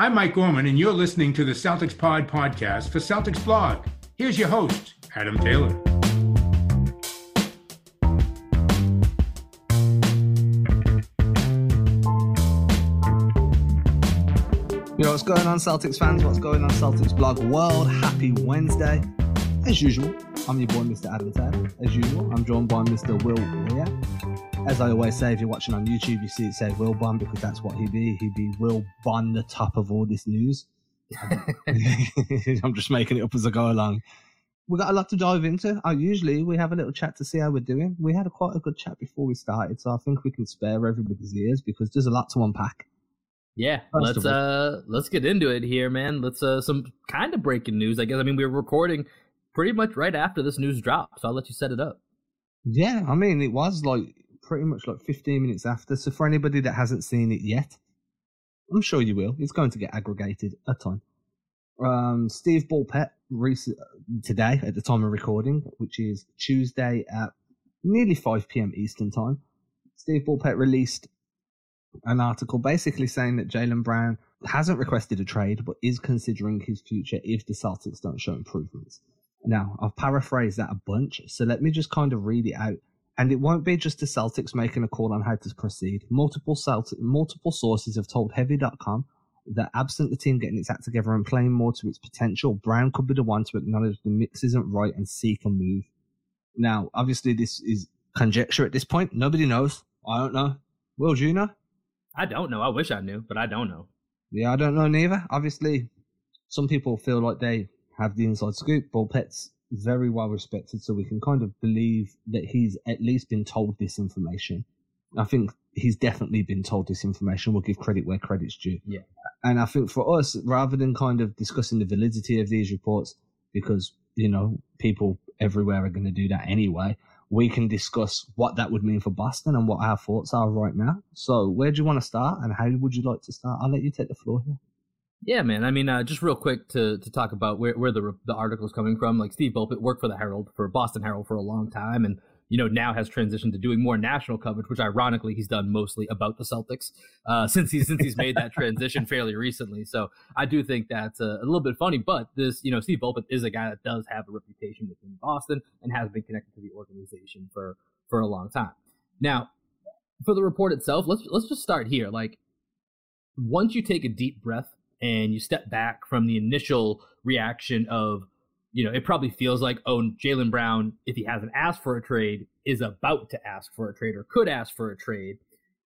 I'm Mike Gorman, and you're listening to the Celtics Pod podcast for Celtics Blog. Here's your host, Adam Taylor. Yo, what's going on, Celtics fans? What's going on, Celtics blog world? Happy Wednesday. As usual, I'm your boy, Mr. Adam Taylor. As usual, I'm joined by Mr. Will Weir. As I always say, if you're watching on YouTube, you see it say Will Bond because that's what he'd be. He'd be Will Bond, the top of all this news. I'm just making it up as I go along. We got a lot to dive into. Uh, usually we have a little chat to see how we're doing. We had a quite a good chat before we started, so I think we can spare everybody's ears because there's a lot to unpack. Yeah, let let's uh let's get into it here, man. Let's uh some kind of breaking news, I guess. I mean, we are recording pretty much right after this news dropped, so I'll let you set it up. Yeah, I mean, it was like pretty much like 15 minutes after. So for anybody that hasn't seen it yet, I'm sure you will. It's going to get aggregated a ton. Um, Steve Bulpett recent, today at the time of recording, which is Tuesday at nearly 5 p.m. Eastern time. Steve Bulpett released an article basically saying that Jaylen Brown hasn't requested a trade, but is considering his future if the Celtics don't show improvements. Now, I've paraphrased that a bunch, so let me just kind of read it out and it won't be just the Celtics making a call on how to proceed. Multiple Celtic, multiple sources have told Heavy.com that absent the team getting its act together and playing more to its potential, Brown could be the one to acknowledge the mix isn't right and seek a move. Now, obviously, this is conjecture at this point. Nobody knows. I don't know. Will, do you know? I don't know. I wish I knew, but I don't know. Yeah, I don't know neither. Obviously, some people feel like they have the inside scoop. Bulpett's very well respected, so we can kind of believe that he's at least been told this information. I think he's definitely been told this information. We'll give credit where credit's due. Yeah. And I think for us, rather than kind of discussing the validity of these reports, because, you know, people everywhere are going to do that anyway, we can discuss what that would mean for Boston and what our thoughts are right now. So, where do you want to start and how would you like to start? I'll let you take the floor here. Yeah, man. I mean, uh, just real quick to, to talk about where, where the the article is coming from. Like Steve Bulpett worked for the Herald for Boston Herald for a long time, and you know now has transitioned to doing more national coverage, which ironically he's done mostly about the Celtics uh, since he's since he's made that transition fairly recently. So I do think that's a, a, little bit funny. But this, you know, Steve Bulpett is a guy that does have a reputation within Boston and has been connected to the organization for for a long time. Now, for the report itself, let's let's just start here. Like once you take a deep breath and you step back from the initial reaction of, you know, it probably feels like, oh, Jaylen Brown, if he hasn't asked for a trade, is about to ask for a trade or could ask for a trade.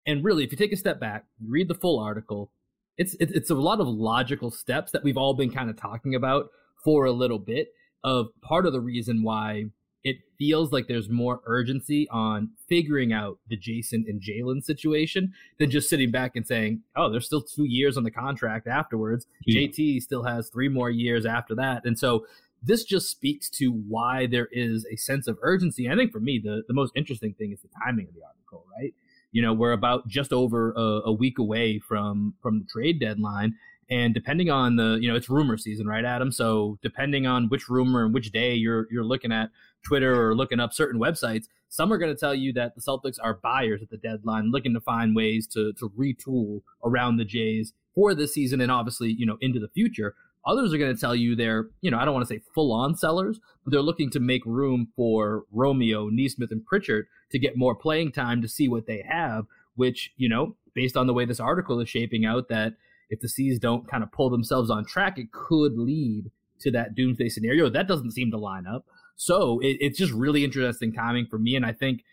And really, if you take a step back, read the full article, it's it's a lot of logical steps that we've all been kind of talking about for a little bit of part of the reason why it feels like there's more urgency on figuring out the Jayson and Jaylen situation than just sitting back and saying, oh, there's still two years on the contract afterwards. Yeah. JT still has three more years after that. And so this just speaks to why there is a sense of urgency. I think for me, the, the most interesting thing is the timing of the article, right? You know, we're about just over a, a week away from from the trade deadline. And depending on the, you know, it's rumor season, right, Adam? So depending on which rumor and which day you're you're looking at, Twitter or looking up certain websites, some are going to tell you that the Celtics are buyers at the deadline, looking to find ways to to retool around the Jays for this season and obviously, you know, into the future. Others are going to tell you they're, you know, I don't want to say full on sellers, but they're looking to make room for Romeo, Nesmith, and Pritchard to get more playing time to see what they have, which, you know, based on the way this article is shaping out, that if the C's don't kind of pull themselves on track, it could lead to that doomsday scenario. That doesn't seem to line up. So it, it's just really interesting timing for me, and I think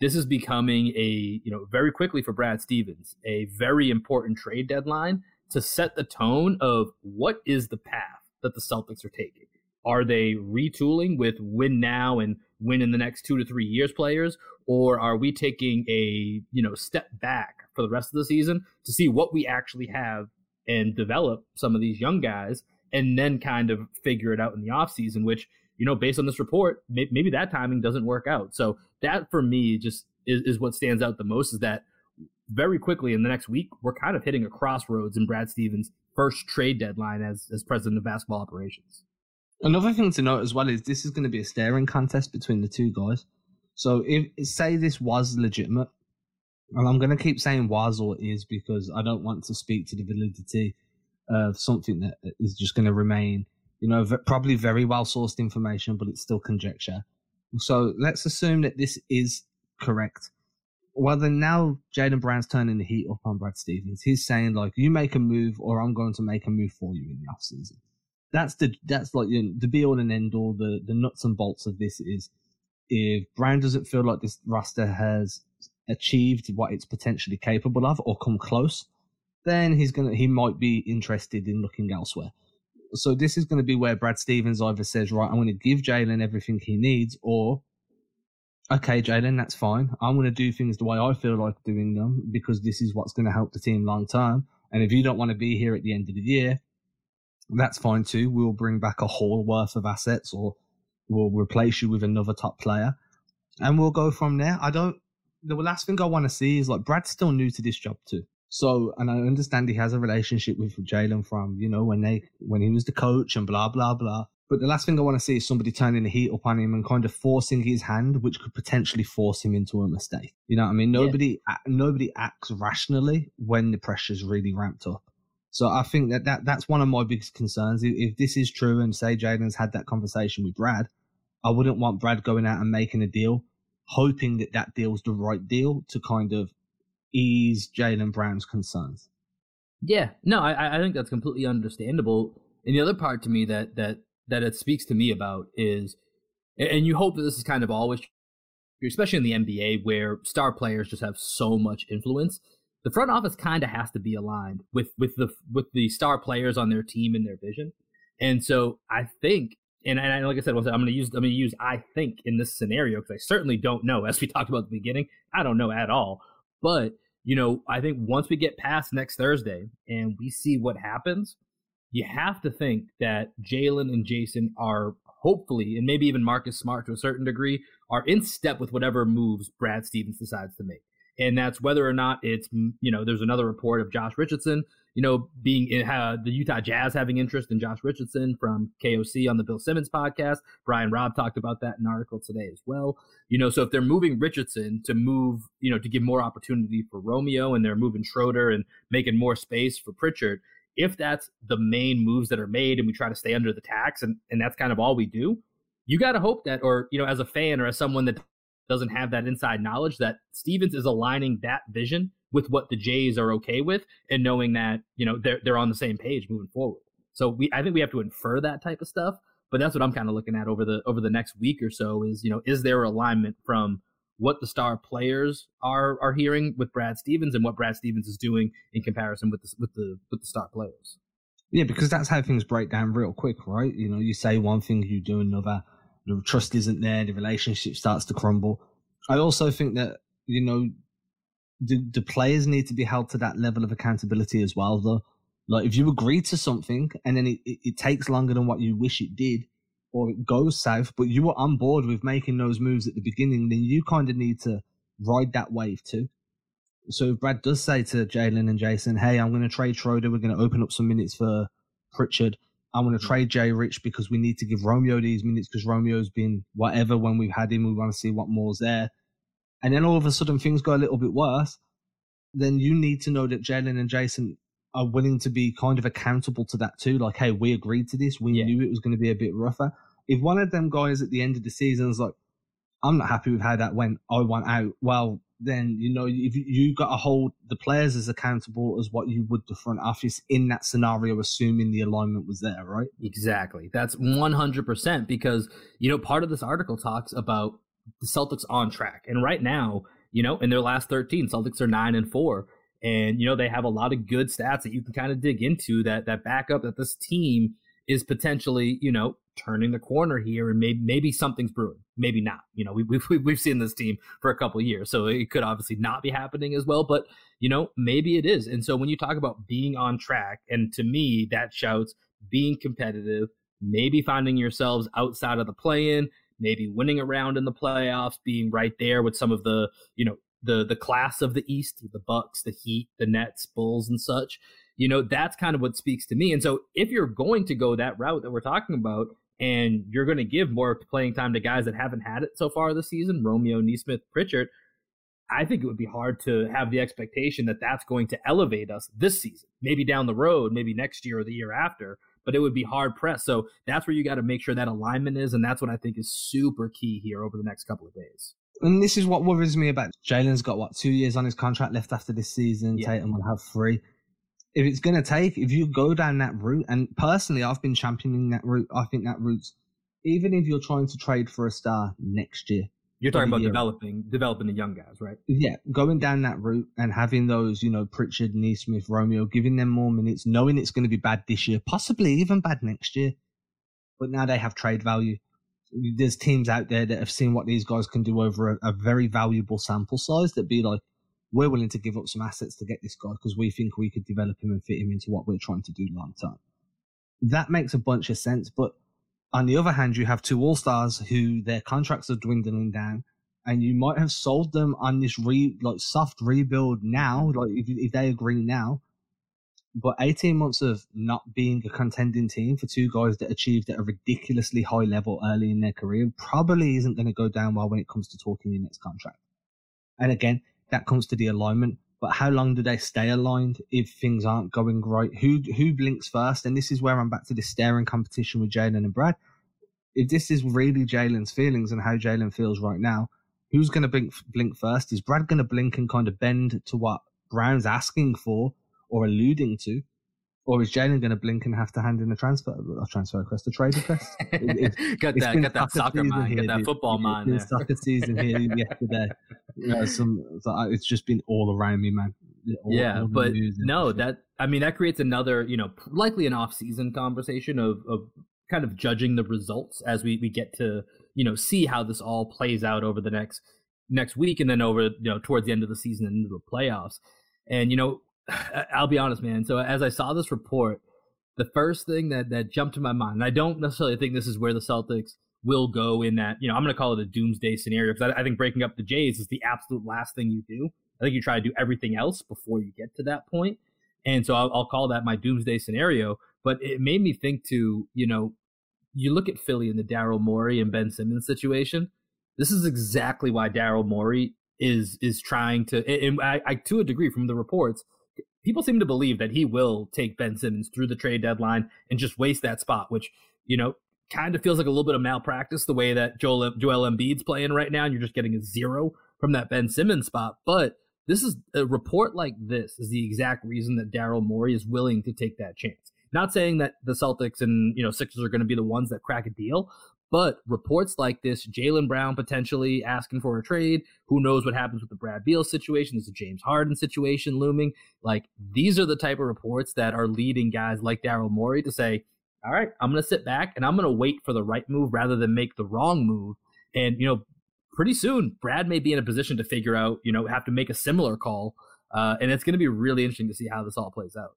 this is becoming a you know very quickly for Brad Stevens a very important trade deadline to set the tone of what is the path that the Celtics are taking. Are they retooling with win now and win in the next two to three years players, or are we taking a you know step back for the rest of the season to see what we actually have and develop some of these young guys and then kind of figure it out in the offseason, which you know, based on this report, maybe that timing doesn't work out. So that for me just is, is what stands out the most is that very quickly in the next week, we're kind of hitting a crossroads in Brad Stevens' first trade deadline as, as president of basketball operations. Another thing to note as well is this is going to be a staring contest between the two guys. So if say this was legitimate, and I'm going to keep saying was or is because I don't want to speak to the validity of something that is just going to remain, you know, probably very well sourced information, but it's still conjecture. So let's assume that this is correct. Well, then now Jaylen Brown's turning the heat up on Brad Stevens. He's saying like, "You make a move, or I'm going to make a move for you in the offseason. That's the that's like you know, the be all and end all. The the nuts and bolts of this is if Brown doesn't feel like this roster has achieved what it's potentially capable of or come close, then he's gonna he might be interested in looking elsewhere. So this is going to be where Brad Stevens either says, right, I'm going to give Jaylen everything he needs, or okay, Jaylen, that's fine. I'm going to do things the way I feel like doing them because this is what's going to help the team long term. And if you don't want to be here at the end of the year, that's fine too. We'll bring back a haul worth of assets or we'll replace you with another top player and we'll go from there. I don't, the last thing I want to see is like Brad's still new to this job too. So, and I understand he has a relationship with Jaylen from, you know, when they, when he was the coach and blah, blah, blah. But the last thing I want to see is somebody turning the heat up on him and kind of forcing his hand, which could potentially force him into a mistake. You know what I mean? Nobody, yeah. nobody acts rationally when the pressure's really ramped up. So I think that, that that's one of my biggest concerns. If, if this is true and say Jaylen's had that conversation with Brad, I wouldn't want Brad going out and making a deal, hoping that that deal's the right deal to kind of ease Jaylen Brown's concerns. Yeah, no, I, I think that's completely understandable. And the other part to me that that that it speaks to me about is, and you hope that this is kind of always, especially in the NBA where star players just have so much influence. The front office kind of has to be aligned with with the with the star players on their team and their vision. And so I think and, and like I said, I'm going to use I'm going to use I think in this scenario because I certainly don't know. As we talked about at the beginning, I don't know at all. But you know, I think once we get past next Thursday and we see what happens, you have to think that Jaylen and Jayson are hopefully, and maybe even Marcus Smart to a certain degree, are in step with whatever moves Brad Stevens decides to make. And that's whether or not it's, you know, there's another report of Josh Richardson you know, being in, uh, the Utah Jazz having interest in Josh Richardson from KOC on the Bill Simmons podcast. Brian Robb talked about that in an article today as well. You know, so if they're moving Richardson to move, you know, to give more opportunity for Romeo and they're moving Schroeder and making more space for Pritchard, if that's the main moves that are made and we try to stay under the tax and, and that's kind of all we do, you got to hope that, or, you know, as a fan or as someone that doesn't have that inside knowledge, that Stevens is aligning that vision with what the Jays are okay with and knowing that, you know, they're they're on the same page moving forward. So we I think we have to infer that type of stuff. But that's what I'm kind of looking at over the over the next week or so is, you know, is there alignment from what the star players are are hearing with Brad Stevens and what Brad Stevens is doing in comparison with the with the with the star players. Yeah, because that's how things break down real quick, right? You know, you say one thing, you do another. The trust isn't there. The relationship starts to crumble. I also think that you know the, the players need to be held to that level of accountability as well, though. Like if you agree to something and then it, it, it, takes longer than what you wish it did, or it goes south, but you were on board with making those moves at the beginning, then you kind of need to ride that wave too. So if Brad does say to Jaylen and Jayson, "Hey, I'm going to trade Schroeder. We're going to open up some minutes for Pritchard. I'm going to trade Jay Rich because we need to give Romeo these minutes because Romeo's been whatever when we've had him. We want to see what more's there." And then all of a sudden things go a little bit worse, then you need to know that Jaylen and Jayson are willing to be kind of accountable to that too. Like, hey, we agreed to this. We yeah. knew it was going to be a bit rougher. If one of them guys at the end of the season is like, I'm not happy with how that went. I want out. Well, then you know if you got to hold the players as accountable as what you would the front office in that scenario, assuming the alignment was there, right? Exactly. That's 100 percent because you know part of this article talks about the Celtics on track. And right now, you know, in their last 13, Celtics are 9 and 4. And you know, they have a lot of good stats that you can kind of dig into that that back up that this team is potentially, you know, turning the corner here and maybe maybe something's brewing. Maybe not. You know, we we've we've seen this team for a couple years, so it could obviously not be happening as well, but you know, maybe it is. And so when you talk about being on track, and to me that shouts being competitive, maybe finding yourselves outside of the play-in, maybe winning a round in the playoffs, being right there with some of the, you know, the the class of the East, the Bucks, the Heat, the Nets, Bulls, and such. You know, that's kind of what speaks to me. And so if you're going to go that route that we're talking about, and you're going to give more playing time to guys that haven't had it so far this season, Romeo, Nesmith, Pritchard, I think it would be hard to have the expectation that that's going to elevate us this season. Maybe down the road, maybe next year or the year after, but it would be hard pressed. So that's where you got to make sure that alignment is, and that's what I think is super key here over the next couple of days. And this is what worries me about Jaylen's got what two years on his contract left after this season. Yeah. Tatum will have three. If it's going to take, if you go down that route, and personally, I've been championing that route. I think that route, even if you're trying to trade for a star next year, you're talking about developing developing the young guys, right? Yeah, going down that route and having those, you know, Pritchard, Nesmith, Romeo, giving them more minutes, knowing it's going to be bad this year, possibly even bad next year. But now they have trade value. There's teams out there that have seen what these guys can do over a, a very valuable sample size that be like, we're willing to give up some assets to get this guy because we think we could develop him and fit him into what we're trying to do long term. That makes a bunch of sense, but on the other hand, you have two all stars who their contracts are dwindling down, and you might have sold them on this re like soft rebuild now, like if, if they agree now. But 18 months of not being a contending team for two guys that achieved at a ridiculously high level early in their career probably isn't going to go down well when it comes to talking your next contract. And again, that comes to the alignment. But how long do they stay aligned if things aren't going right? Who who blinks first? And this is where I'm back to this staring competition with Jaylen and Brad. If this is really Jaylen's feelings and how Jaylen feels right now, who's going to blink blink first? Is Brad going to blink and kind of bend to what Brown's asking for or alluding to? Or is Jaylen going to blink and have to hand in a transfer a transfer request, a trade request? It, it, got that, got that soccer mind, got that football mind. It's soccer season here yesterday. You know, some it's just been all around me, man. All, yeah, all but no, that I mean that creates another, you know, likely an off-season conversation of of kind of judging the results as we we get to you know see how this all plays out over the next next week and then over you know towards the end of the season and into the playoffs. And you know I'll be honest, man. So as I saw this report, the first thing that that jumped to my mind, and I don't necessarily think this is where the Celtics will go in that, you know, I'm going to call it a doomsday scenario because I, I, think breaking up the Jays is the absolute last thing you do. I think you try to do everything else before you get to that point. And so I'll, I'll call that my doomsday scenario. But it made me think to, you know, you look at Philly and the Daryl Morey and Ben Simmons situation. This is exactly why Daryl Morey is is trying to, and I, I to a degree from the reports, people seem to believe that he will take Ben Simmons through the trade deadline and just waste that spot, which, you know, kind of feels like a little bit of malpractice the way that Joel, Joel Embiid's playing right now, and you're just getting a zero from that Ben Simmons spot. But this is a report like this is the exact reason that Daryl Morey is willing to take that chance. Not saying that the Celtics and you know Sixers are going to be the ones that crack a deal, but reports like this, Jaylen Brown potentially asking for a trade, who knows what happens with the Brad Beal situation? There's a James Harden situation looming. Like these are the type of reports that are leading guys like Daryl Morey to say, all right, I'm going to sit back and I'm going to wait for the right move rather than make the wrong move. And, you know, pretty soon, Brad may be in a position to figure out, you know, have to make a similar call. Uh, and it's going to be really interesting to see how this all plays out.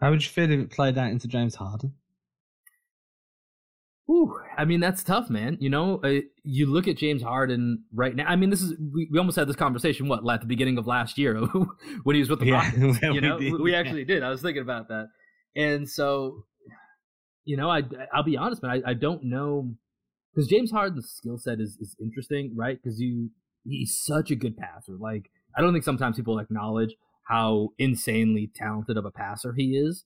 How would you feel if it played out into James Harden? Ooh, I mean that's tough, man. You know, uh, you look at James Harden right now. I mean, this is we, we almost had this conversation what at the beginning of last year when he was with the yeah, Rockets. you know, we, we actually did. I was thinking about that, and so you know, I I'll be honest, man. I, I don't know because James Harden's skill set is is interesting, right? Because you he's such a good passer. Like I don't think sometimes people acknowledge how insanely talented of a passer he is.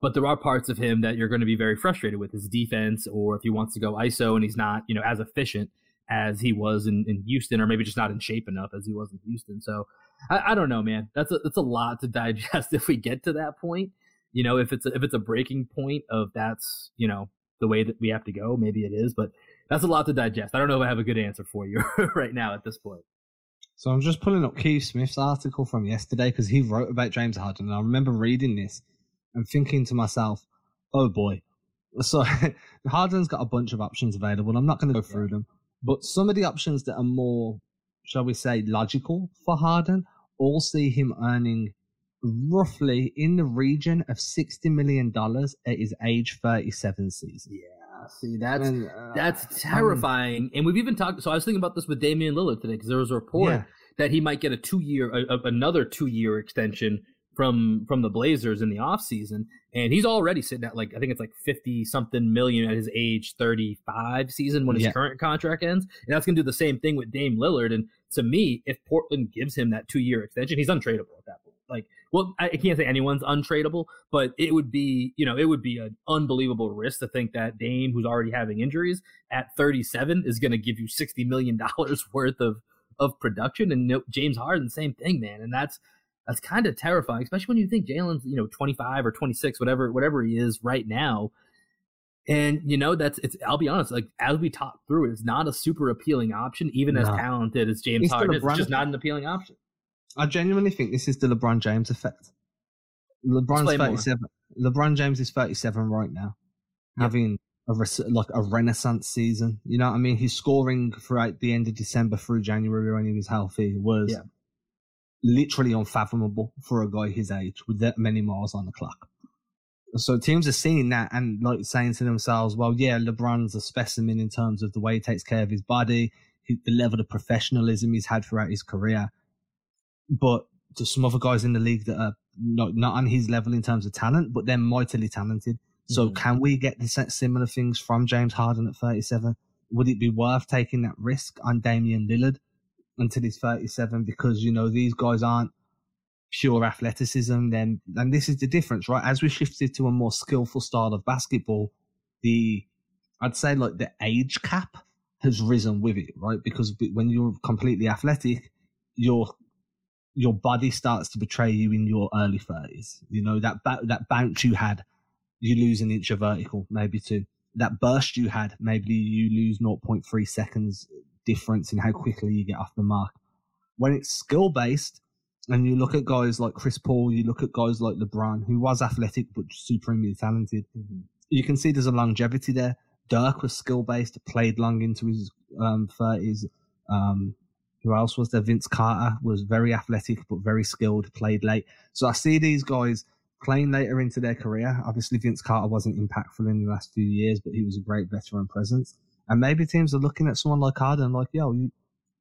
But there are parts of him that you're going to be very frustrated with his defense, or if he wants to go ISO and he's not, you know, as efficient as he was in, in Houston, or maybe just not in shape enough as he was in Houston. So I, I don't know, man. That's a that's a lot to digest if we get to that point. You know, if it's a, if it's a breaking point of that's you know the way that we have to go, maybe it is, but that's a lot to digest. I don't know if I have a good answer for you right now at this point. So I'm just pulling up Keith Smith's article from yesterday because he wrote about James Harden, and I remember reading this and thinking to myself, oh boy. So Harden's got a bunch of options available. I'm not going to go through them, but some of the options that are more, shall we say, logical for Harden all see him earning roughly in the region of $60 million at his age 37 season. Yeah. See, that's and, uh, that's terrifying. Um, and we've even talked. So I was thinking about this with Damian Lillard today because there was a report yeah. that he might get a two year, a, a, another two year extension from from the Blazers in the offseason and he's already sitting at like I think it's like 50 something million at his age 35 season when his yeah. current contract ends and that's going to do the same thing with Dame Lillard and to me if Portland gives him that 2-year extension he's untradeable at that point like well I can't say anyone's untradeable but it would be you know it would be an unbelievable risk to think that Dame who's already having injuries at 37 is going to give you 60 million dollars worth of of production and James Harden same thing man and that's that's kind of terrifying, especially when you think Jaylen's, you know, 25 or 26, whatever, whatever he is right now. And you know, that's it's. I'll be honest, like as we talk through it, it's not a super appealing option, even no. as talented as James it's Harden. It's just not an appealing option. I genuinely think this is the LeBron James effect. LeBron's 37. More. LeBron James is 37 right now, yep. having a like a renaissance season. You know what I mean? His scoring throughout the end of December through January when he was healthy was yeah literally unfathomable for a guy his age with that many miles on the clock. So teams are seeing that and like saying to themselves, well, yeah, LeBron's a specimen in terms of the way he takes care of his body, the level of professionalism he's had throughout his career. But there's some other guys in the league that are not, not on his level in terms of talent, but they're mightily talented. So mm-hmm. can we get the similar things from James Harden at 37? Would it be worth taking that risk on Damian Lillard until he's 37 because, you know, these guys aren't pure athleticism. Then, and this is the difference, right? As we shifted to a more skillful style of basketball, the, I'd say like the age cap has risen with it, right? Because when you're completely athletic, your your body starts to betray you in your early 30s. You know, that ba- that bounce you had, you lose an inch of vertical, maybe two. That burst you had, maybe you lose 0.3 seconds difference in how quickly you get off the mark. When it's skill based, and you look at guys like Chris Paul, you look at guys like LeBron, who was athletic but supremely talented. Mm-hmm. You can see there's a longevity there. Dirk was skill based, played long into his um, 30s. Um, who else was there? Vince Carter was very athletic but very skilled, played late. So I see these guys playing later into their career. Obviously, Vince Carter wasn't impactful in the last few years, but he was a great veteran presence. And maybe teams are looking at someone like Harden like, yo, you,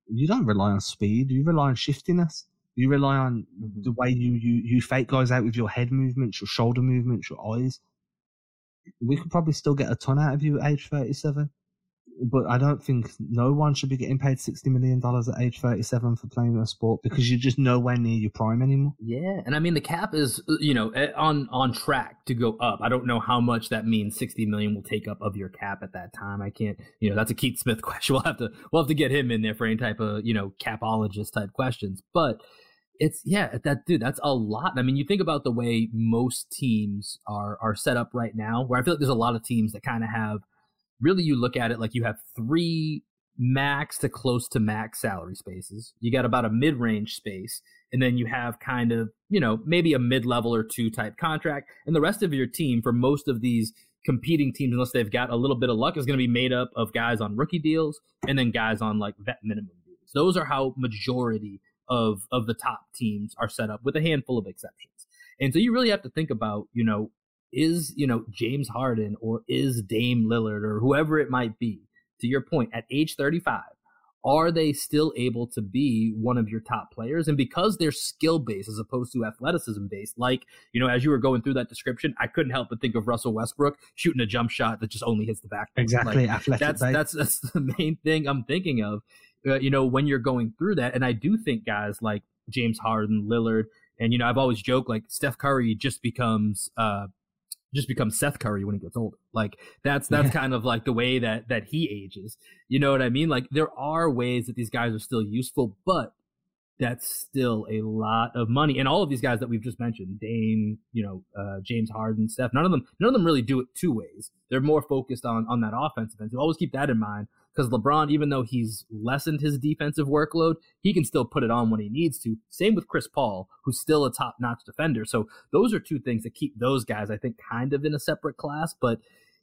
you don't rely on speed. You rely on shiftiness. You rely on mm-hmm. the way you, you, you fake guys out with your head movements, your shoulder movements, your eyes. We could probably still get a ton out of you at age 37 but I don't think no one should be getting paid sixty million dollars at age thirty-seven for playing a sport because you're just nowhere near your prime anymore. Yeah, and I mean the cap is uh, you know eh, on on track to go up. I don't know how much that means. Sixty million will take up of your cap at that time. I can't. You know that's a Keith Smith question. We'll have to we'll have to get him in there for any type of you know capologist type questions. But it's yeah that dude that's a lot. I mean you think about the way most teams are are set up right now, where I feel like there's a lot of teams that kind of have really you look at it like you have three max to close to max salary spaces. You got about a mid range space, and then you have kind of, you know, maybe a mid level or two type contract. And the rest of your team, for most of these competing teams, unless they've got a little bit of luck, is going to be made up of guys on rookie deals and then guys on like vet minimum deals. Those are how majority of of the top teams are set up, with a handful of exceptions. And so you really have to think about, you know, is, you know, James Harden or is Dame Lillard or whoever it might be, to your point, at age 35, are they still able to be one of your top players? And because they're skill based as opposed to athleticism based, like, you know, as you were going through that description, I couldn't help but think of Russell Westbrook shooting a jump shot that just only hits the back. Exactly. Like, that's, that's, that's the main thing I'm thinking of, uh, you know, when you're going through that. And I do think guys like James Harden, Lillard, and, you know, I've always joked like Steph Curry just becomes, uh, just becomes Seth Curry when he gets older. Like that's that's yeah. kind of like the way that that he ages. You know what I mean? Like there are ways that these guys are still useful, but that's still a lot of money. And all of these guys that we've just mentioned, Dame, you know, uh, James Harden, Steph, none of them none of them really do it two ways. They're more focused on on that offensive end. So always keep that in mind because LeBron, even though he's lessened his defensive workload, he can still put it on when he needs to. Same with Chris Paul, who's still a top notch defender. So those are two things that keep those guys, I think, kind of in a separate class, but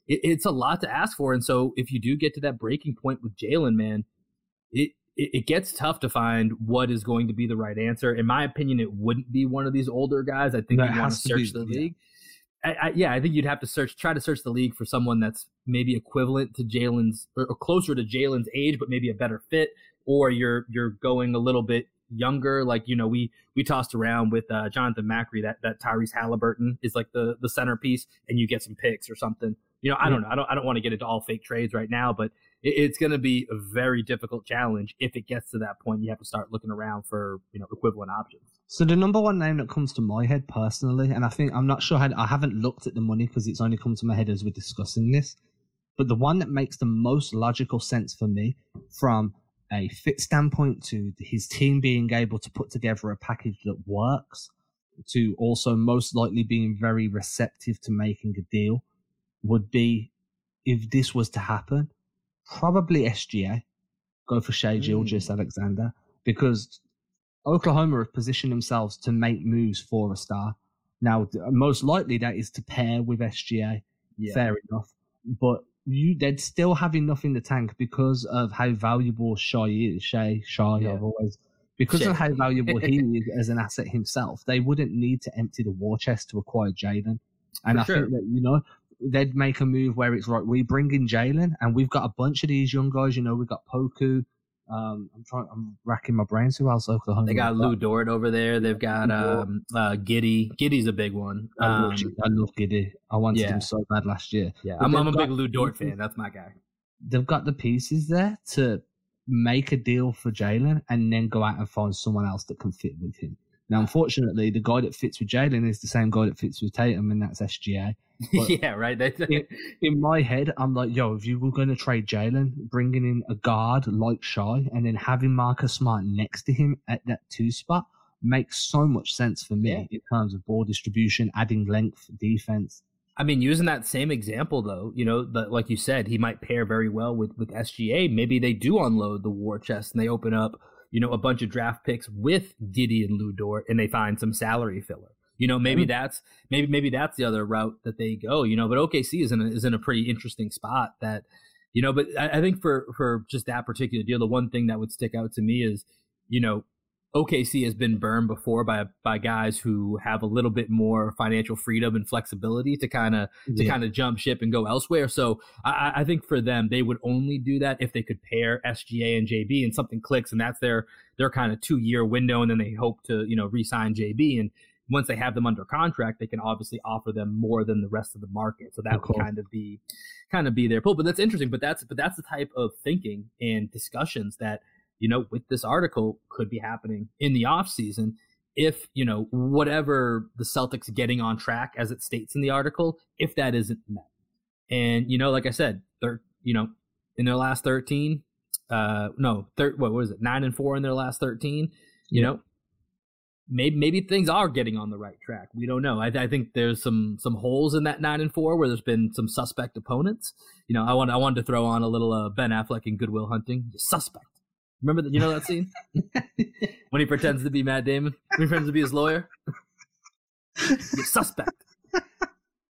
it, it's a lot to ask for. And so if you do get to that breaking point with Jaylen, man, it, it, it gets tough to find what is going to be the right answer. In my opinion, it wouldn't be one of these older guys. I think you want to search be, the league. Yeah I, I, yeah, I think you'd have to search, try to search the league for someone that's maybe equivalent to Jaylen's or, or closer to Jaylen's age, but maybe a better fit. Or you're you're going a little bit younger. Like you know, we we tossed around with uh, Jonathan Macri that that Tyrese Halliburton is like the the centerpiece, and you get some picks or something. You know, I don't know. I don't I don't want to get into all fake trades right now, but it's going to be a very difficult challenge if it gets to that point. You have to start looking around for you know equivalent options. So the number one name that comes to my head personally, and I think I'm not sure how, I haven't looked at the money because it's only come to my head as we're discussing this, but the one that makes the most logical sense for me from a fit standpoint to his team being able to put together a package that works to also most likely being very receptive to making a deal would be if this was to happen, probably SGA. Go for Shai Gilgeous Mm. Alexander because Oklahoma have positioned themselves to make moves for a star. Now, most likely that is to pair with SGA. Fair enough. But you they'd still have enough in the tank because of how valuable Shy is. Shay, Shy, Yeah. I've always because of how valuable he is as an asset himself. They wouldn't need to empty the war chest to acquire Jaylen. And For I sure. think that you know they'd make a move where it's right. We bring in Jaylen, and we've got a bunch of these young guys. You know, we've got Poku. Um, I'm trying. I'm racking my brains. Who else? Oklahoma. They got Lu Dort over there. They've got um, uh, Giddey. Giddey's a big one. I love, Um, I love Giddey. I wanted yeah. him so bad last year. yeah, But I'm, I'm a they've big Lu Dort fan. That's my guy. they've got the pieces there to make a deal for Jaylen and then go out and find someone else that can fit with him. Now, unfortunately, the guy that fits with Jaylen is the same guy that fits with Tatum, and that's SGA. Yeah, right. Yeah. In my head, I'm like, yo, if you were going to trade Jaylen, bringing in a guard like Shy and then having Marcus Smart next to him at that two spot makes so much sense for me Yeah. in terms of ball distribution, adding length, defense. I mean, using that same example though, you know, the, like you said, he might pair very well with with SGA. Maybe they do unload the war chest and they open up, you know, a bunch of draft picks with Giddey and Lu Dort, and they find some salary filler. You know, maybe Mm. that's maybe maybe that's the other route that they go. You know, but OKC is in a, is in a pretty interesting spot that, you know, but I, I think for for just that particular deal, the one thing that would stick out to me is, you know, OKC has been burned before by by guys who have a little bit more financial freedom and flexibility to kind of to kind of jump ship and go elsewhere. So I, I- I think for them, they would only do that if they could pair SGA and JB and something clicks, and that's their their kind of two year window, and then they hope to you know re-sign JB. And once they have them under contract, they can obviously offer them more than the rest of the market. So that Of would course. kind of be kind of be their pull. But that's interesting. But that's but that's the type of thinking and discussions that you know with this article could be happening in the off season if you know whatever the Celtics getting on track as it states in the article, if that isn't met. And you know, like I said, they're you know in their last thirteen, uh, no, thir- what was it, nine and four in their last thirteen. You Yeah. know, maybe maybe things are getting on the right track. We don't know. I, I think there's some some holes in that nine and four where there's been some suspect opponents. You know, I want I wanted to throw on a little uh, Ben Affleck in Good Will Hunting. Suspect. Remember that? You know that scene when he pretends to be Matt Damon, when he pretends to be his lawyer. You're suspect.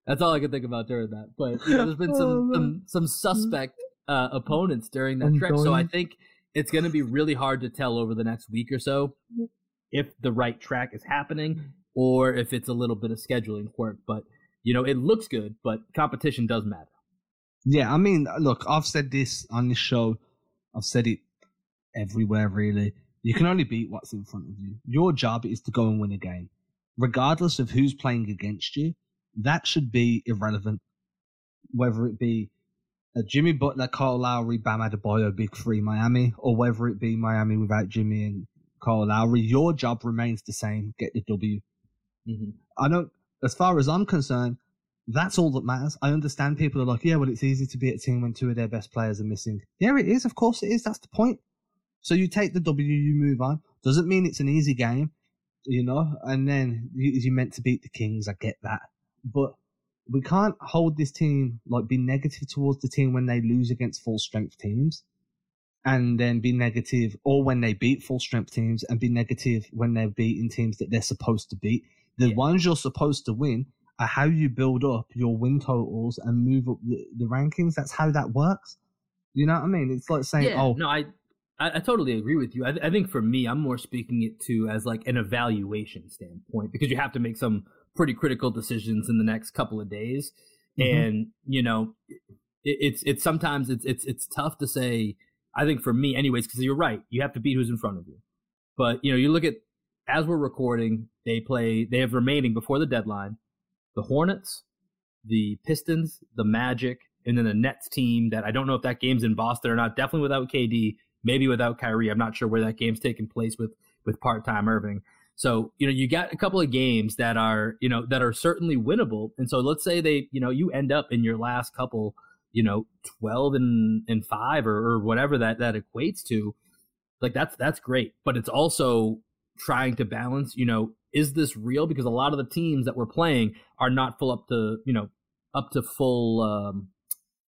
That's all I can think about during that. But you know, there's been Oh, some man. some some suspect uh, opponents during that stretch. So I think it's going to be really hard to tell over the next week or so if the right track is happening or if it's a little bit of scheduling quirk. But you know, it looks good, but competition does matter. Yeah, I mean, look, I've said this on this show. I've said it everywhere, really. You can only beat what's in front of you. Your job is to go and win a game, regardless of who's playing against you. That should be irrelevant. Whether it be a Jimmy Butler, Kyle Lowry, Bam Adebayo, Big Three Miami, or whether it be Miami without Jimmy and Kyle Lowry, your job remains the same. Get the W. Mm-hmm. I don't, as far as I'm concerned, that's all that matters. I understand people are like, yeah, well, it's easy to beat a team when two of their best players are missing. Yeah, it is. Of course it is. That's the point. So you take the W, you move on. Doesn't mean it's an easy game, you know, and then you, you're meant to beat the Kings. I get that. But we can't hold this team, like, be negative towards the team when they lose against full strength teams and then be negative, or when they beat full strength teams and be negative when they're beating teams that they're supposed to beat. The Yeah. ones you're supposed to win are how you build up your win totals and move up the, the rankings. That's how that works. You know what I mean? It's like saying, yeah, oh, no, I, I I totally agree with you. I, I think for me, I'm more speaking it to as like an evaluation standpoint because you have to make some pretty critical decisions in the next couple of days, Mhm. and you know, it, it's it's sometimes it's it's it's tough to say. I think for me, anyways, because you're right, you have to beat who's in front of you. But you know, you look at as we're recording, they play. They have remaining before the deadline the Hornets, the Pistons, the Magic, and then the Nets team. That I don't know if that game's in Boston or not. Definitely without KD, maybe without Kyrie. I'm not sure where that game's taking place with with part time Irving. So, you know, you got a couple of games that are, you know, that are certainly winnable. And so let's say they, you know, you end up in your last couple, you know, 12 and, and five or, or whatever that, that equates to. Like that's, that's great. But it's also trying to balance, you know, is this real? Because a lot of the teams that we're playing are not full up to, you know, up to full, um,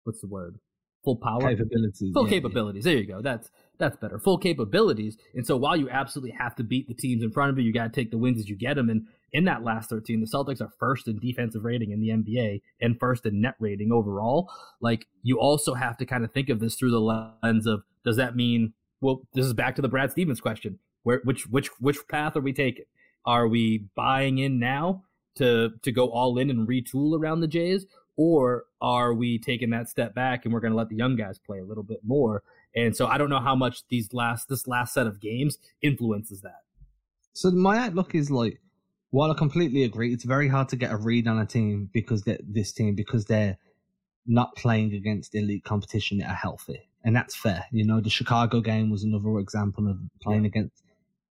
what's the word? Full power capabilities. Full yeah, capabilities. Yeah. There you go. That's that's better. Full capabilities. And so while you absolutely have to beat the teams in front of you, you got to take the wins as you get them. And in that last 13, the Celtics are first in defensive rating in the NBA and first in net rating overall. Like you also have to kind of think of this through the lens of does that mean well this is back to the Brad Stevens question. Where which which which path are we taking? Are we buying in now to to go all in and retool around the Jays or are we taking that step back and we're going to let the young guys play a little bit more? And so I don't know how much these last this last set of games influences that. So my outlook is like, while I completely agree, it's very hard to get a read on a team because this team because they're not playing against elite competition that are healthy, and that's fair. You know, the Chicago game was another example of playing yeah. against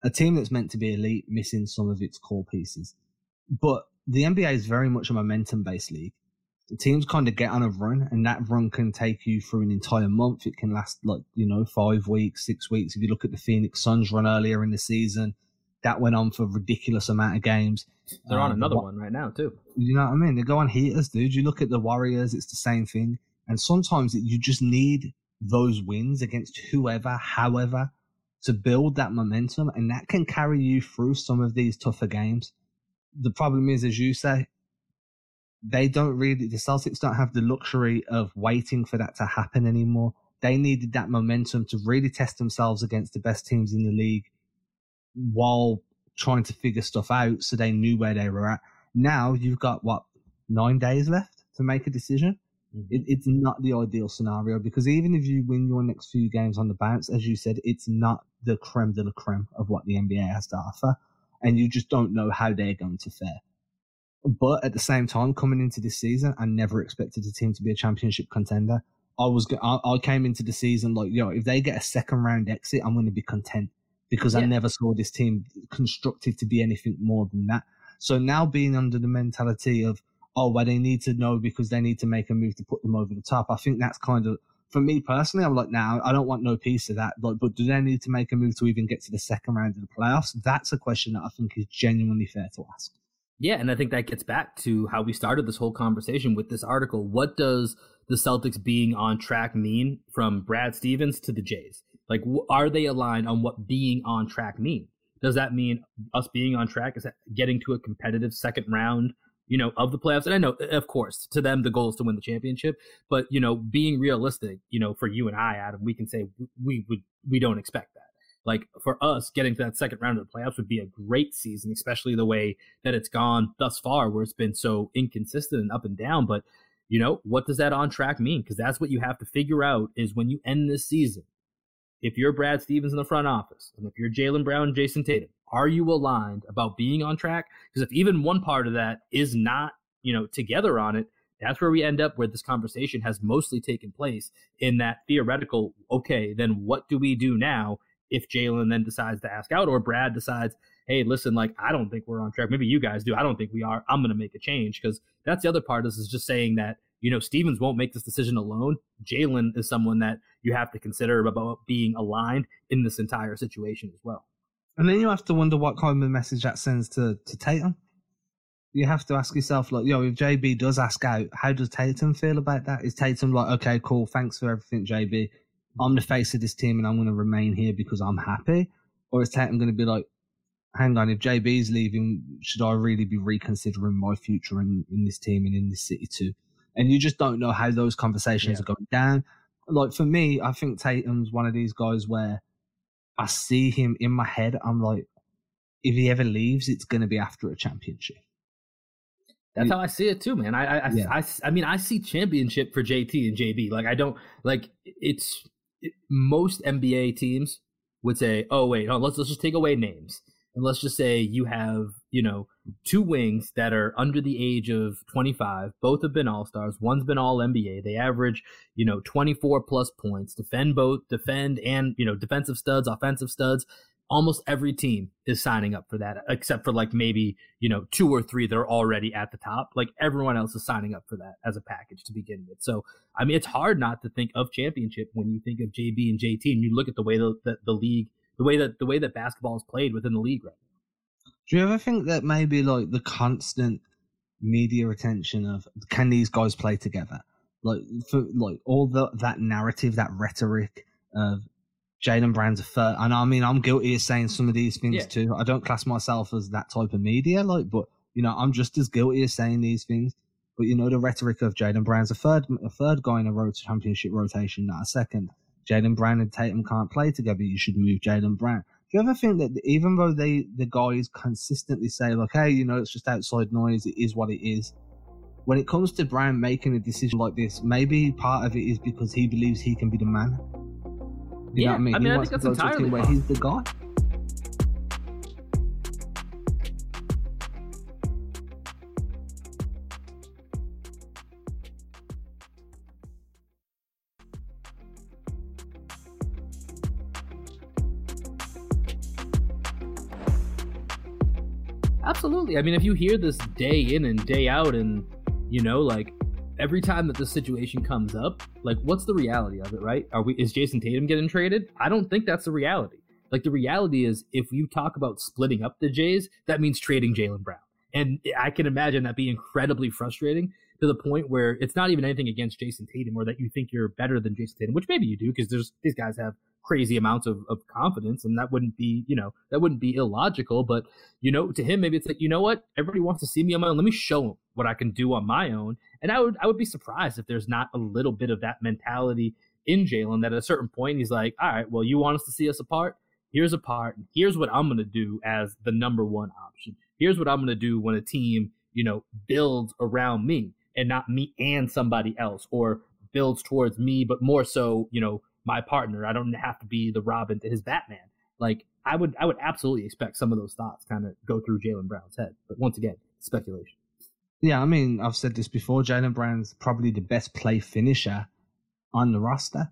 a team that's meant to be elite, missing some of its core pieces. But the NBA is very much a momentum based league teams kind of get on a run, and that run can take you through an entire month. It can last like you know five weeks, six weeks. If you look at the Phoenix Suns run earlier in the season, that went on for a ridiculous amount of games. They're um, on another one right now too. You know what I mean? They go on heaters, dude. You look at the Warriors; it's the same thing. And sometimes you just need those wins against whoever, however, to build that momentum, and that can carry you through some of these tougher games. The problem is, as you say, they don't really the Celtics don't have the luxury of waiting for that to happen anymore. They needed that momentum to really test themselves against the best teams in the league while trying to figure stuff out so they knew where they were at. Now you've got what nine days left to make a decision. Mm-hmm. It, it's not the ideal scenario because even if you win your next few games on the bounce, as you said, it's not the creme de la creme of what the NBA has to offer. And you just don't know how they're going to fare. But at the same time, coming into this season, I never expected the team to be a championship contender. I was I, I came into the season like, yo, if they get a second round exit, I'm going to be content because yeah. I never saw this team constructed to be anything more than that. So now being under the mentality of, oh, well, they need to know because they need to make a move to put them over the top. I think that's kind of, for me personally, I'm like, now nah, I don't want no piece of that. But, but do they need to make a move to even get to the second round of the playoffs? That's a question that I think is genuinely fair to ask. Yeah, and I think that gets back to how we started this whole conversation with this article. What does the Celtics being on track mean from Brad Stevens to the Jays? Like, are they aligned on what being on track mean? Does that mean us being on track is getting to a competitive second round, you know, of the playoffs? And I know, of course, to them the goal is to win the championship, but you know, being realistic, you know, for you and I, Adam, we can say we would we don't expect that like for us getting to that second round of the playoffs would be a great season especially the way that it's gone thus far where it's been so inconsistent and up and down. But you know what does that on track mean? Because that's what you have to figure out is when you end this season if you're brad stevens in the front office and if you're jaylen brown and jayson tatum are you aligned about being on track? Because if even one part of that is not you know together on it that's where we end up where this conversation has mostly taken place in that theoretical okay then what do we do now if Jaylen then decides to ask out or Brad decides, hey, listen, like I don't think we're on track. Maybe you guys do. I don't think we are. I'm to make a change because that's the other part. Is is just saying that you know Stevens won't make this decision alone. Jaylen is someone that you have to consider about being aligned in this entire situation as well. And then you have to wonder what kind of message that sends to to Tatum. You have to ask yourself, like, yo, if JB does ask out, how does Tatum feel about that? Is Tatum like, okay, cool, thanks for everything, JB. I'm the face of this team and I'm going to remain here because I'm happy? Or is Tatum going to be like, hang on, if JB's leaving, should I really be reconsidering my future in, in this team and in this city too? And you just don't know how those conversations yeah. are going down. Like for me, I think Tatum's one of these guys where I see him in my head. I'm like, if he ever leaves, it's going to be after a championship. That's how I see it too, man. I I, yeah. I, I, I mean I see championship for JT and JB. Like I don't like it's most NBA teams would say, "Oh wait, no, let's let's just take away names. And let's just say you have you know two wings that are under the age of 25 both have been all stars one's been all nba they average you know 24 plus points. Defend both defend and you know defensive studs offensive studs almost every team is signing up for that except for like maybe you know two or three that are already at the top like everyone else is signing up for that as a package to begin with so i mean it's hard not to think of championship when you think of jb and jt and you look at the way that the, the league the way that the way that basketball is played within the league right now. Do you ever think that maybe like the constant media attention of can these guys play together? Like for like all the that narrative, that rhetoric of Jaylen Brown's a third, and I mean I'm guilty of saying some of these things yeah. too. I don't class myself as that type of media, like, but you know I'm just as guilty of saying these things. But you know the rhetoric of Jaylen Brown's a third, a third guy in a road championship rotation, not a second. Jaylen Brown and Tatum can't play together. You should move Jaylen Brown. Do you ever think that even though they the guys consistently say like, hey, you know, it's just outside noise, it is what it is. When it comes to Brown making a decision like this, maybe part of it is because he believes he can be the man. You yeah, know what I mean? I mean, he I think that's entirely where he's the guy. Absolutely. I mean, if you hear this day in and day out, and you know, like every time that this situation comes up, like what's the reality of it, right? Are we is Jayson Tatum getting traded? I don't think that's the reality. Like the reality is, if you talk about splitting up the Jays, that means trading Jaylen Brown, and I can imagine that being incredibly frustrating to the point where it's not even anything against Jayson Tatum or that you think you're better than Jayson Tatum, which maybe you do because there's these guys have crazy amounts of, of confidence and that wouldn't be you know that wouldn't be illogical but you know to him maybe it's like you know what? Everybody wants to see me on my own. Let me show them what i can do on my own. And i would i would be surprised if there's not a little bit of that mentality in jaylen that at a certain point he's like all right well you want us to see us apart? Here's a part and here's what i'm going to do as the number one option. Here's what i'm going to do when a team you know builds around me and not me and somebody else or builds towards me but more so you know my partner. I don't have to be the Robin to his Batman. Like I would, I would absolutely expect some of those thoughts kind of go through Jaylen Brown's head. But once again, speculation. Yeah, I mean, I've said this before. Jaylen Brown's probably the best play finisher on the roster,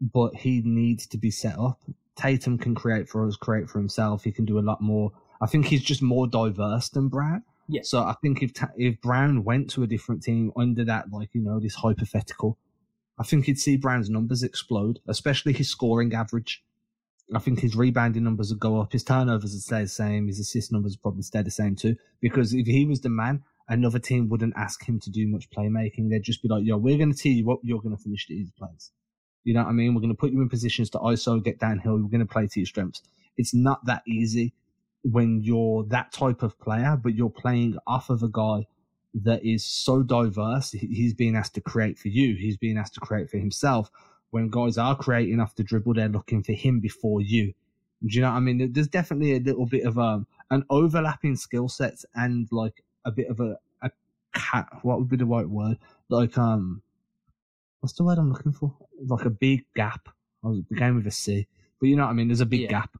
but he needs to be set up. Tatum can create for us, create for himself. He can do a lot more. I think he's just more diverse than Brown. Yeah. So I think if if Brown went to a different team under that, like you know, this hypothetical, I think he'd see Brown's numbers explode, especially his scoring average. I think his rebounding numbers would go up. His turnovers would stay the same. His assist numbers would probably stay the same too. Because if he was the man, another team wouldn't ask him to do much playmaking. They'd just be like, yo, we're going to tell you up. you're going to finish these plays. You know what I mean? We're going to put you in positions to ISO, get downhill. We're going to play to your strengths. It's not that easy when you're that type of player, but you're playing off of a guy that is so diverse. He's being asked to create for you. He's being asked to create for himself. When guys are creating off the dribble, they're looking for him before you. Do you know what I mean? There's definitely a little bit of um an overlapping skill sets and like a bit of a a cat. What would be the right word? Like um, what's the word I'm looking for? Like a big gap. I was began with a C, but you know what I mean. There's a big yeah. gap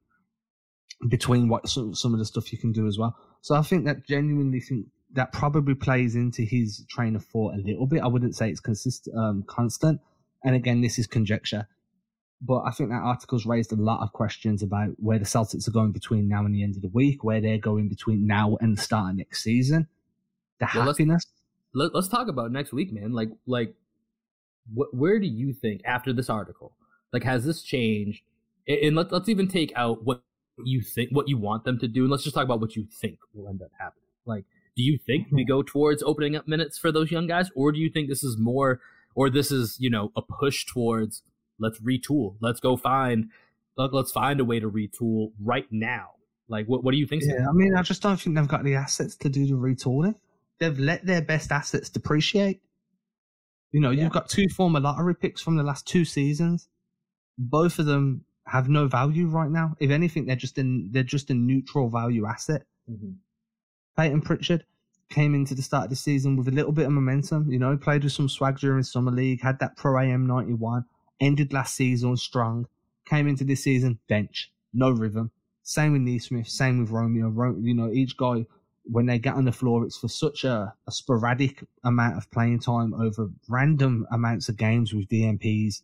between what some, some of the stuff you can do as well. So I think that genuinely think that probably plays into his train of thought a little bit. I wouldn't say it's consistent, um, constant. And again, this is conjecture. But I think that article's raised a lot of questions about where the Celtics are going between now and the end of the week, where they're going between now and the start of next season. The well, happiness. Let's, let's talk about next week, man. Like, like, wh- where do you think after this article, like, has this changed? And let, let's even take out what you think, what you want them to do, and let's just talk about what you think will end up happening. Like, do you think we go towards opening up minutes for those young guys, or do you think this is more, or this is you know a push towards let's retool, let's go find, let, us find a way to retool right now? Like, what what do you think? Yeah, I mean, I just don't think they've got the assets to do the retooling. They've let their best assets depreciate. You know, yeah. you've got two former lottery picks from the last two seasons. Both of them have no value right now. If anything, they're just in they're just a neutral value asset. Mm-hmm. Payton Pritchard came into the start of the season with a little bit of momentum. You know, played with some swag during summer league, had that Pro AM 91, ended last season strong, came into this season bench, no rhythm. Same with Nesmith, same with Romeo. You know, each guy when they get on the floor, it's for such a, a sporadic amount of playing time over random amounts of games with DNPs.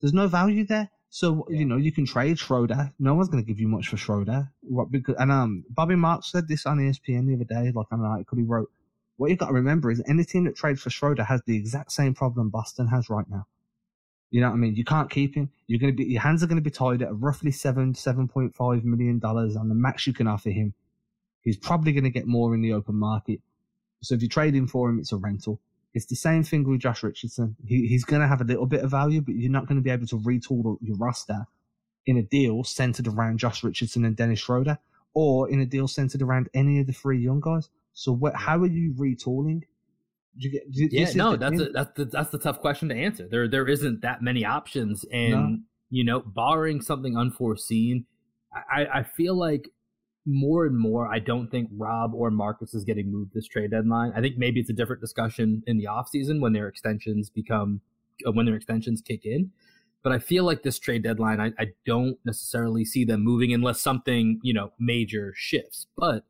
There's no value there. So yeah. you know you can trade Schroeder. No one's going to give you much for Schroeder. What because and um Bobby Marks said this on ESPN the other day, like on an article he wrote. What you've got to remember is any team that trades for Schroeder has the exact same problem Boston has right now. You know what I mean? You can't keep him. You're going to be your hands are going to be tied at roughly seven seven point five million dollars on the max you can offer him. He's probably going to get more in the open market. So if you trade him for him, it's a rental. It's the same thing with Josh Richardson. He, he's going to have a little bit of value, but you're not going to be able to retool your roster in a deal centered around Josh Richardson and Dennis Schroeder, or in a deal centered around any of the three young guys. So what, how are you retooling? You get, yeah, no, that's a, that's the that's the tough question to answer. There there isn't that many options, and no. you know, barring something unforeseen, I I feel like more and more, I don't think Rob or Marcus is getting moved this trade deadline. I think maybe it's a different discussion in the offseason when their extensions become, uh, when their extensions kick in. But I feel like this trade deadline, I, I don't necessarily see them moving unless something, you know, major shifts. But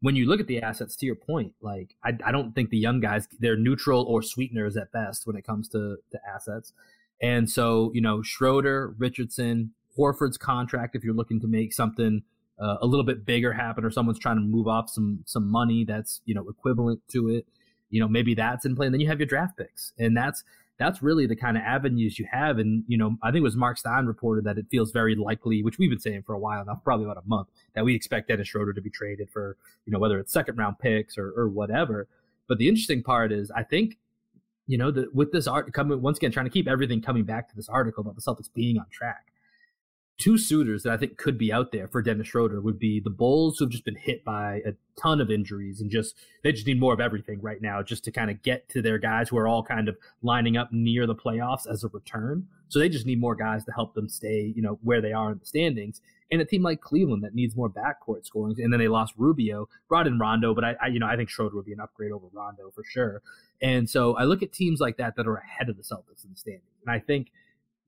when you look at the assets, to your point, like I, I don't think the young guys, they're neutral or sweeteners at best when it comes to, to assets. And so, you know, Schroeder, Richardson, Horford's contract, if you're looking to make something – uh, a little bit bigger happen or someone's trying to move off some some money that's you know equivalent to it you know maybe that's in play and then you have your draft picks. And that's that's really the kind of avenues you have. And you know i think it was marc stein reported that it feels very likely which we've been saying for a while now probably about a month that we expect dennis schroeder to be traded for you know whether it's second round picks or, or whatever. But the interesting part is i think you know the, with this art coming once again trying to keep everything coming back to this article about the celtics being on track two suitors that I think could be out there for Dennis Schroeder would be the Bulls, who've just been hit by a ton of injuries and just they just need more of everything right now, just to kind of get to their guys who are all kind of lining up near the playoffs as a return. So they just need more guys to help them stay, you know, where they are in the standings. And a team like Cleveland that needs more backcourt scoring, and then they lost Rubio, brought in Rondo, but I, I you know, I think Schroeder would be an upgrade over Rondo for sure. And so I look at teams like that that are ahead of the Celtics in the standings, and I think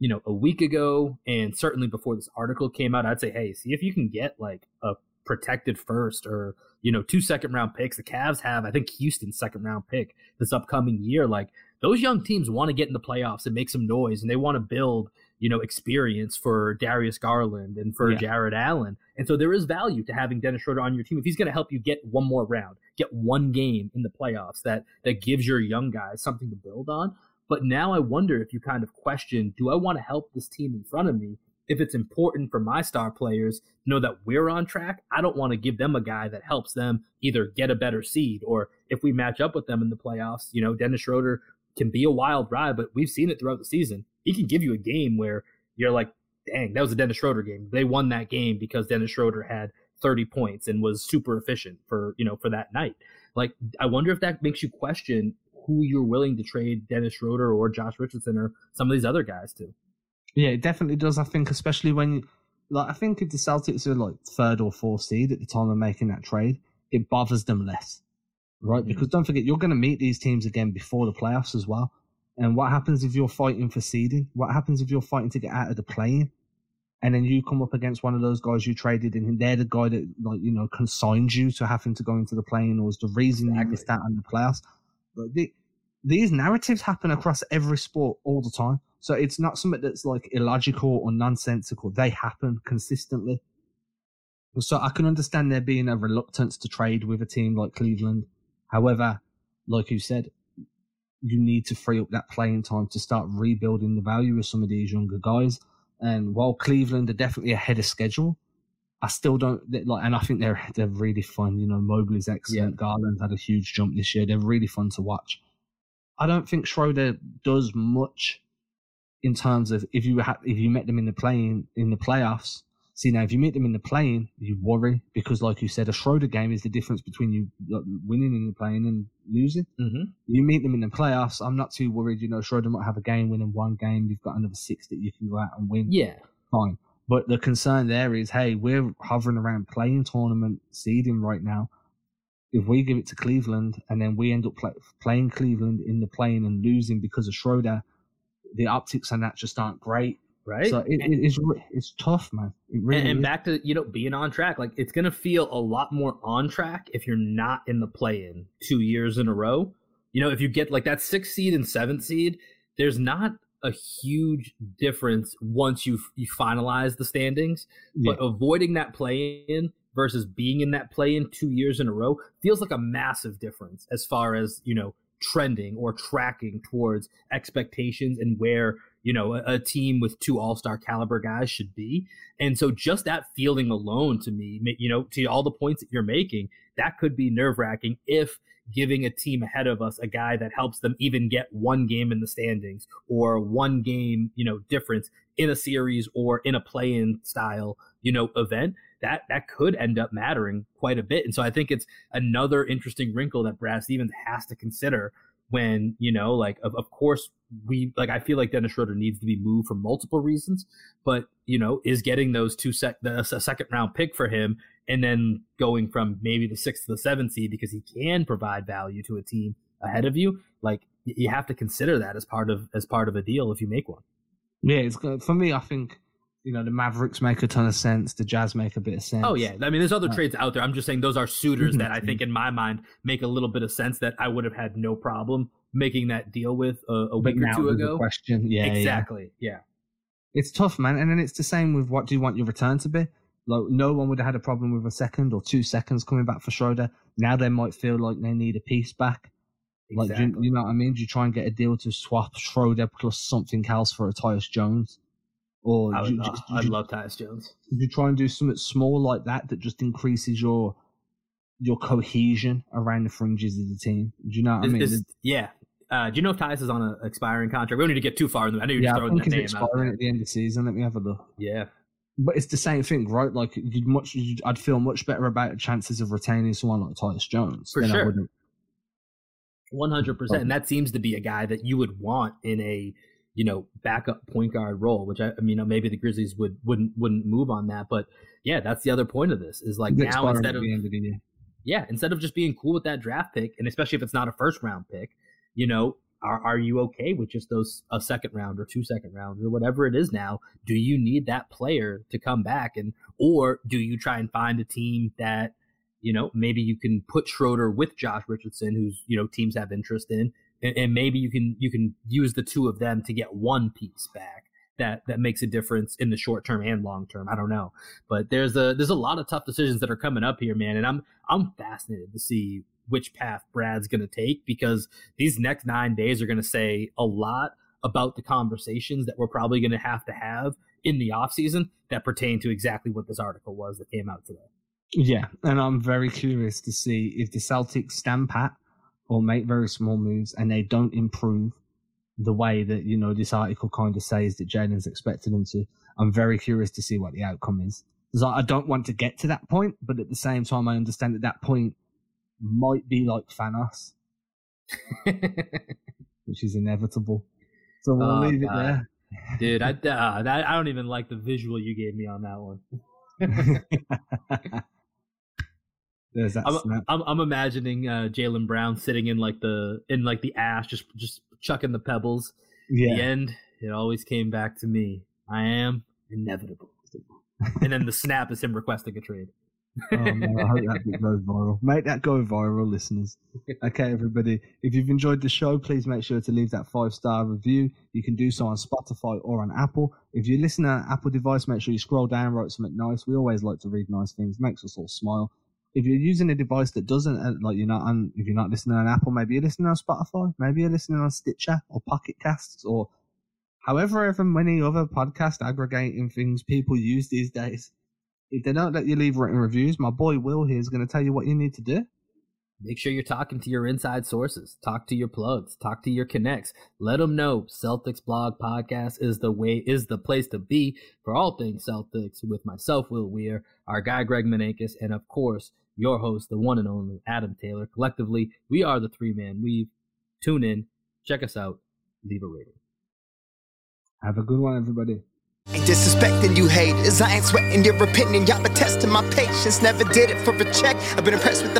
you know, a week ago and certainly before this article came out, I'd say, hey, see if you can get like a protected first or, you know, two second round picks. The Cavs have, I think, Houston's second round pick this upcoming year. Like those young teams want to get in the playoffs and make some noise and they want to build, you know, experience for Darius Garland and for yeah. Jarrett Allen. And so there is value to having Dennis Schroeder on your team if he's going to help you get one more round, get one game in the playoffs that that gives your young guys something to build on. But now I wonder if you kind of question do I want to help this team in front of me? If it's important for my star players to know that we're on track, I don't want to give them a guy that helps them either get a better seed or if we match up with them in the playoffs, you know, Dennis Schroeder can be a wild ride, but we've seen it throughout the season. He can give you a game where you're like, dang, that was a Dennis Schroeder game. They won that game because Dennis Schroeder had 30 points and was super efficient for, you know, for that night. Like, I wonder if that makes you question who you're willing to trade Dennis Schroeder or Josh Richardson or some of these other guys to. Yeah, it definitely does. I think, especially when, like, I think if the Celtics are like third or fourth seed at the time of making that trade, it bothers them less, right? Mm-hmm. Because don't forget, you're going to meet these teams again before the playoffs as well. And what happens if you're fighting for seeding? What happens if you're fighting to get out of the play And then you come up against one of those guys you traded, and they're the guy that, like, you know, consigned you to having to go into the plane or was the reason exactly. you missed out on the playoffs. But the, these narratives happen across every sport all the time. So it's not something that's like illogical or nonsensical. They happen consistently. So I can understand there being a reluctance to trade with a team like Cleveland. However, like you said, you need to free up that playing time to start rebuilding the value of some of these younger guys. And while Cleveland are definitely ahead of schedule, I still don't like, and I think they're they're really fun. You know, Mobley's excellent. Yeah. Garland had a huge jump this year. They're really fun to watch. I don't think Schroeder does much in terms of if you ha- if you met them in the playing in the playoffs. See now, if you meet them in the playing, you worry because, like you said, a Schroeder game is the difference between you winning in the playing and losing. Mm-hmm. You meet them in the playoffs, I'm not too worried. You know, Schroeder might have a game, winning one game. You've got another six that you can go out and win. Yeah, fine. But the concern there is, hey, we're hovering around playing tournament seeding right now if we give it to Cleveland and then we end up play, playing Cleveland in the plane and losing because of Schroeder, the optics on that just aren't great. right? So it, and, it is it's tough, man. It really and, and back to you know being on track, like it's gonna feel a lot more on track if you're not in the play-in two years in a row. You know, if you get like that sixth seed and seventh seed, there's not a huge difference once you you finalize the standings. Yeah. But avoiding that play-in versus being in that play-in two years in a row feels like a massive difference as far as you know trending or tracking towards expectations and where you know a, a team with two all-star caliber guys should be and so just that feeling alone to me you know to all the points that you're making that could be nerve-wracking if giving a team ahead of us a guy that helps them even get one game in the standings or one game you know difference in a series or in a play-in style you know event that that could end up mattering quite a bit. And so i think it's another interesting wrinkle that brad stevens has to consider when you know like of, of course we like i feel like dennis schroeder needs to be moved for multiple reasons but you know is getting those two sec the a second round pick for him and then going from maybe the sixth to the seventh seed because he can provide value to a team ahead of you like you have to consider that as part of as part of a deal if you make one yeah, it's for me. I think you know the Mavericks make a ton of sense. The Jazz make a bit of sense. Oh yeah, I mean, there's other Uh, trades out there. I'm just saying those are suitors that I Mhm. think, in my mind, make a little bit of sense that I would have had no problem making that deal with a, a week or two ago. question. Yeah, yeah. exactly. Yeah. It's tough, man. And then it's the same with what do you want your return to be? Like no one would have had a problem with a second or two seconds coming back for Schroeder. Now they might feel like they need a piece back. Like do you, you know what I mean? Do you try and get a deal to swap Schroeder plus something else for a Tyus Jones? Or I would, you- I'd you- love Tyus Jones. you try and do something small like that that just increases your your cohesion around the fringes of the team? Do you know what I mean? yeah. Uh, do you know if Tyus is on an expiring contract? We don't need to get too far in the. I know you're yeah, throwing that name out expiring there. at the end of the season. Let me have a look. Yeah. But it's the same thing, right? Like you'd much, you'd, I'd feel much better about chances of retaining someone like Tyus Jones. For than sure. One hundred percent, and that seems to be a guy that you would want in a you know backup point guard role. Which I, I mean, maybe the Grizzlies would wouldn't wouldn't move on that, but yeah, that's the other point of this is like It's now instead of the of the yeah, instead of just being cool with that draft pick, and especially if it's not a first round pick, you know, are are you okay with just those a second round or two second rounds or whatever it is now? Do you need that player to come back, and or do you try and find a team that you know maybe you can put Schroeder with Josh Richardson, who's you know teams have interest in, and, maybe you can you can use the two of them to get one piece back that that makes a difference in the short term and long term. I don't know, but there's a there's a lot of tough decisions that are coming up here, man, and I'm I'm fascinated to see which path Brad's going to take because these next nine days are going to say a lot about the conversations that we're probably going to have to have in the off season that pertain to exactly what this article was that came out today. Yeah, and I'm very curious to see if the Celtics stand pat or make very small moves and they don't improve the way that you know this article kind of says that Jaden's expected them to. I'm very curious to see what the outcome is. 'Cause I I don't want to get to that point, but at the same time, I understand that that point might be like Thanos, which is inevitable. So we'll Oh, leave it God. there. Dude, I, uh, that, I don't even like the visual you gave me on that one. There's that I'm, snap. I'm, I'm imagining uh, Jaylen Brown sitting in like the in like the ash, just just chucking the pebbles. Yeah. The end, it always came back to me. I am inevitable. and then the snap is him requesting a trade. oh man, I hope that bit goes viral. Make that go viral, listeners. Okay, everybody. If you've enjoyed the show, please make sure to leave that five star review. You can do so on Spotify or on Apple. If you listen on an Apple device, make sure you scroll down, write something nice. We always like to read nice things, makes us all smile. If you're using a device that doesn't, uh, like you're not on, if you're not listening on Apple, maybe you're listening on Spotify, maybe you're listening on Stitcher or Pocket Casts or however ever many other podcast aggregating things people use these days. If they don't let you leave written reviews, my boy Will here is going to tell you what you need to do. Make sure you're talking to your inside sources. Talk to your plugs. Talk to your connects. Let them know Celtics Blog Podcast is the way is the place to be for all things Celtics. With myself, Will Weir, our guy Greg Menakis, and of course your host, the one and only Adam Taylor. Collectively, we are the three man weave. Tune in, check us out, leave a rating. Have a good one, everybody. Ain't disrespecting you haters. I ain't sweating your opinion. Y'all been testing my patience. Never did it for a check. I've been impressed with the fame famous.